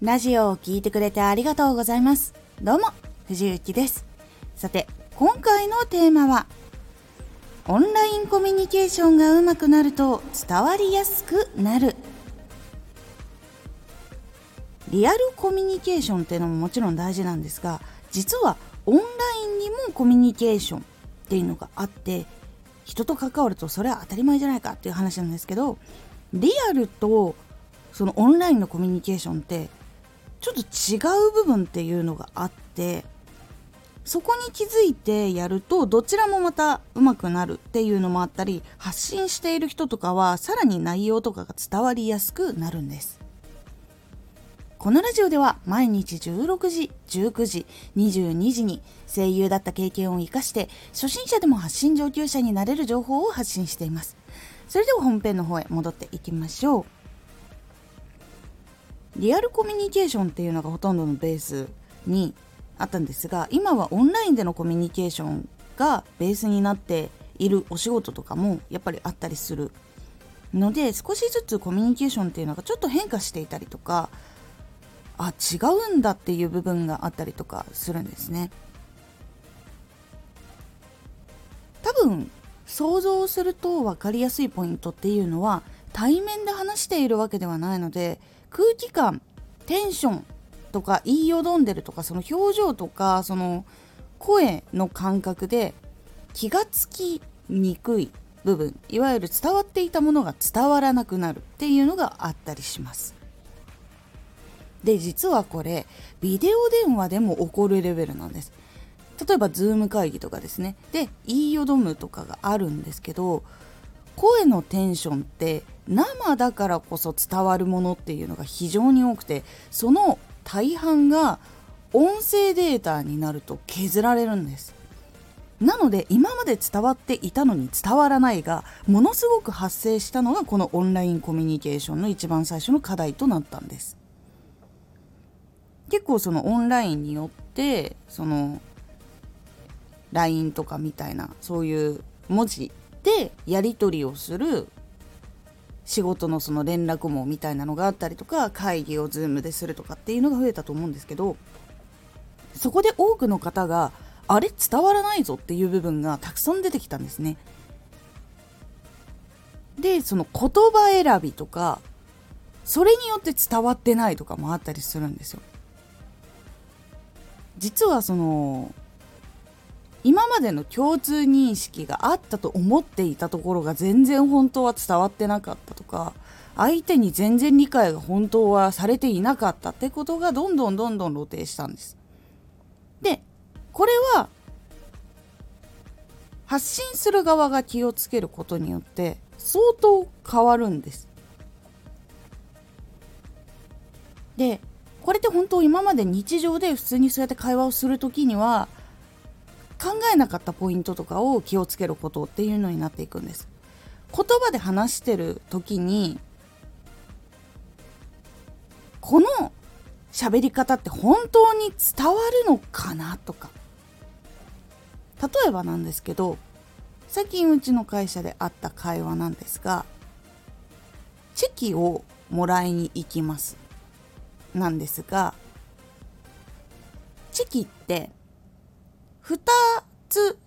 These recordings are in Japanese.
ラジオを聴いてくれてありがとうございます。どうも、藤幸です。さて、今回のテーマは、オンラインコミュニケーションが上手くなると伝わりやすくなる。リアルコミュニケーションっていうのももちろん大事なんですが、実はオンラインにもコミュニケーションっていうのがあって、人と関わるとそれは当たり前じゃないかっていう話なんですけど、リアルとそのオンラインのコミュニケーションってちょっと違う部分っていうのがあってそこに気づいてやるとどちらもまた上手くなるっていうのもあったり発信している人とかはさらに内容とかが伝わりやすくなるんです。このラジオでは毎日16時19時22時に声優だった経験を生かして初心者でも発信上級者になれる情報を発信しています。それでは本編の方へ戻っていきましょう。リアルコミュニケーションっていうのがほとんどのベースにあったんですが今はオンラインでのコミュニケーションがベースになっているお仕事とかもやっぱりあったりするので少しずつコミュニケーションっていうのがちょっと変化していたりとかあ違うんだっていう部分があったりとかするんですね。多分想像すると分かりやすいポイントっていうのは対面で話しているわけではないので空気感テンションとか言いよどんでるとかその表情とかその声の感覚で気がつきにくい部分いわゆる伝わっていたものが伝わらなくなるっていうのがあったりします。で実はこれビデオ電話でも起こるレベルなんです。例えばズーム会議とかですね。で言いよどむとかがあるんですけど声のテンションって生だからこそ伝わるものっていうのが非常に多くてその大半が音声データになると削られるんです。なので今まで伝わっていたのに伝わらないがものすごく発生したのがこのオンラインコミュニケーションの一番最初の課題となったんです。結構そのオンラインによってその LINE とかみたいなそういう文字でやり取りをする仕事のその連絡網みたいなのがあったりとか会議を Zoom でするとかっていうのが増えたと思うんですけどそこで多くの方があれ伝わらないぞっていう部分がたくさん出てきたんですね。でその言葉選びとかそれによって伝わってないとかもあったりするんですよ。実はその今までの共通認識があったと思っていたところが全然本当は伝わってなかったとか相手に全然理解が本当はされていなかったってことがどんどんどんどん露呈したんです。でこれは発信する側が気をつけることによって相当変わるんです。でこれって本当今まで日常で普通にそうやって会話をする時には考えなかったポイントとかを気をつけることっていうのになっていくんです。言葉で話してる時にこの喋り方って本当に伝わるのかなとか。例えばなんですけど最近うちの会社であった会話なんですがチェキをもらいに行きます。なんですがチェキって2つ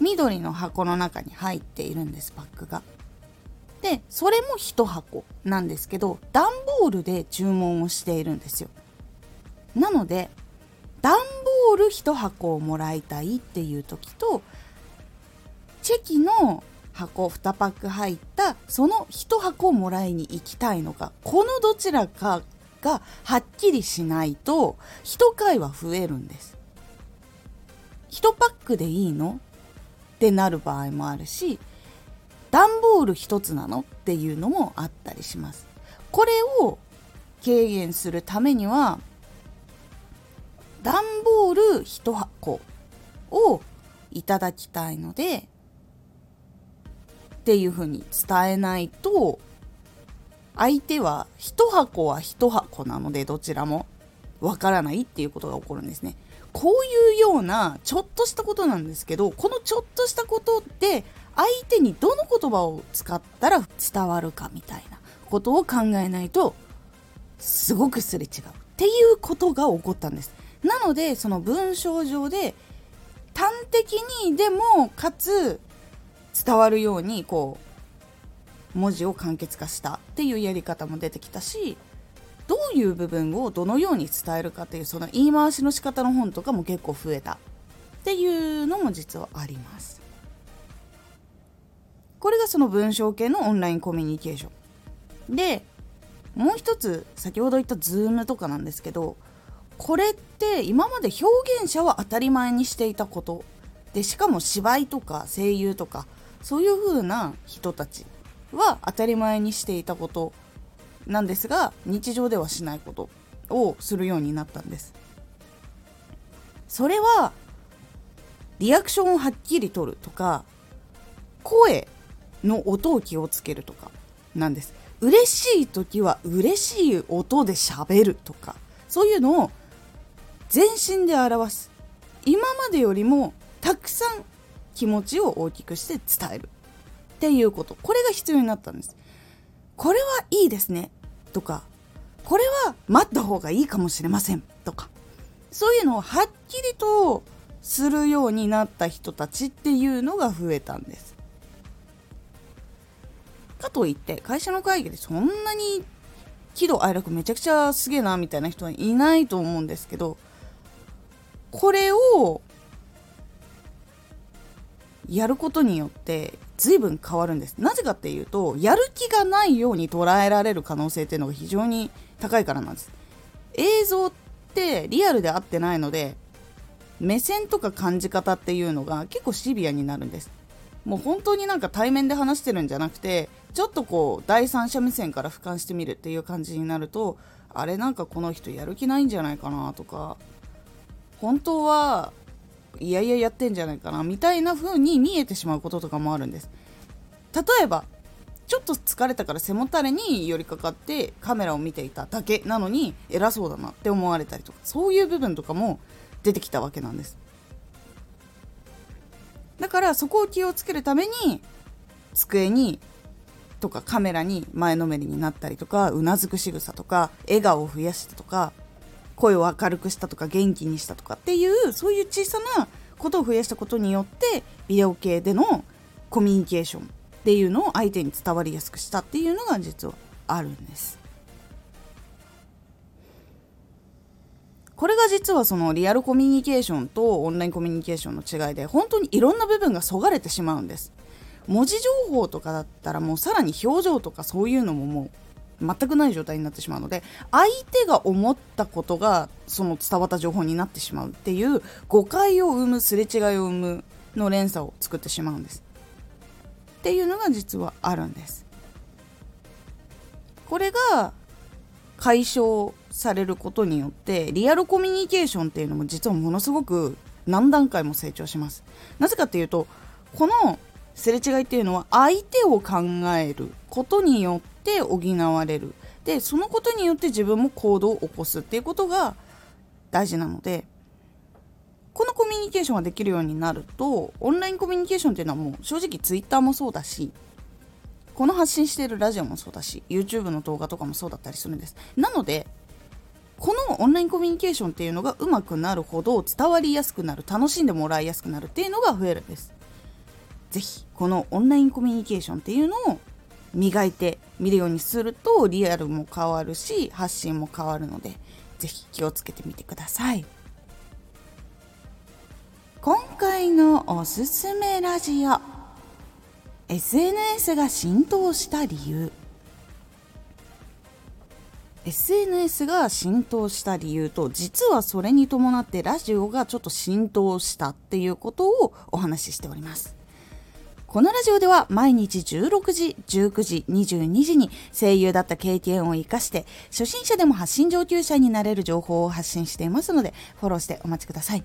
緑の箱の中に入っているんですパックが。でそれも1箱なんですけど段ボールで注文をしているんですよ。なので段ボール1箱をもらいたいっていう時とチェキの箱2パック入ったその1箱をもらいに行きたいのかこのどちらかがはっきりしないと1回は増えるんです。1パックでいいの？ってなる場合もあるし段ボール1つなの？っていうのもあったりします。これを軽減するためには段ボール1箱をいただきたいのでっていうふうに伝えないと相手は1箱は1箱なのでどちらも。わからないっていうことが起こるんですね。こういうようなちょっとしたことなんですけどこのちょっとしたことで相手にどの言葉を使ったら伝わるかみたいなことを考えないとすごくすれ違うっていうことが起こったんですなのでその文章上で端的にでもかつ伝わるようにこう文字を簡潔化したっていうやり方も出てきたしどういう部分をどのように伝えるかっていうその言い回しの仕方の本とかも結構増えたっていうのも実はあります。これがその文章系のオンラインコミュニケーション。でもう一つ先ほど言った Zoom とかなんですけどこれって今まで表現者は当たり前にしていたこと。でしかも芝居とか声優とかそういう風な人たちは当たり前にしていたこと。なんですが日常ではしないことをするようになったんです。それはリアクションをはっきり取るとか声の音を気をつけるとかなんです。嬉しい時は嬉しい音で喋るとかそういうのを全身で表す。今までよりもたくさん気持ちを大きくして伝えるっていうこと。これが必要になったんです。これはいいですね。とかこれは待った方がいいかもしれません。とかそういうのをはっきりとするようになった人たちっていうのが増えたんです。かといって会社の会議でそんなに喜怒哀楽めちゃくちゃすげえなみたいな人はいないと思うんですけどこれをやることによって随分変わるんです。なぜかっていうとやる気がないように捉えられる可能性っていうのが非常に高いからなんです。映像ってリアルで合ってないので目線とか感じ方っていうのが結構シビアになるんです。もう本当になんか対面で話してるんじゃなくてちょっとこう第三者目線から俯瞰してみるっていう感じになるとあれなんかこの人やる気ないんじゃないかなとか本当はいやいややってんじゃないかなみたいな風に見えてしまうこととかもあるんです。例えばちょっと疲れたから背もたれに寄りかかってカメラを見ていただけなのに偉そうだなって思われたりとかそういう部分とかも出てきたわけなんです。だからそこを気をつけるために机にとかカメラに前のめりになったりとかうなずく仕草とか笑顔を増やしたとか声を明るくしたとか元気にしたとかっていうそういう小さなことを増やしたことによってビデオ系でのコミュニケーションっていうのを相手に伝わりやすくしたっていうのが実はあるんです。これが実はそのリアルコミュニケーションとオンラインコミュニケーションの違いで本当にいろんな部分がそがれてしまうんです文字情報とかだったらもうさらに表情とかそういうのももう全くない状態になってしまうので相手が思ったことがその伝わった情報になってしまうっていう誤解を生むすれ違いを生むの連鎖を作ってしまうんです。っていうのが実はあるんです。これが解消されることによってリアルコミュニケーションっていうのも実はものすごく何段階も成長します。なぜかっていうとこのすれ違いっていうのは相手を考えることによって補われる。でそのことによって自分も行動を起こすっていうことが大事なのでこのコミュニケーションができるようになるとオンラインコミュニケーションっていうのはもう正直 Twitter もそうだしこの発信しているラジオもそうだし YouTube の動画とかもそうだったりするんです。なのでこのオンラインコミュニケーションっていうのが上手くなるほど伝わりやすくなる楽しんでもらいやすくなるっていうのが増えるんです。是非このオンラインコミュニケーションっていうのを磨いてみるようにするとリアルも変わるし発信も変わるので是非気をつけてみてください。今回のおすすめラジオ SNS が浸透した理由。SNS が浸透した理由と実はそれに伴ってラジオがちょっと浸透したっていうことをお話ししております。このラジオでは毎日16時、19時、22時に声優だった経験を活かして初心者でも発信上級者になれる情報を発信していますのでフォローしてお待ちください。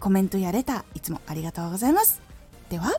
コメントやれたいつもありがとうございます。では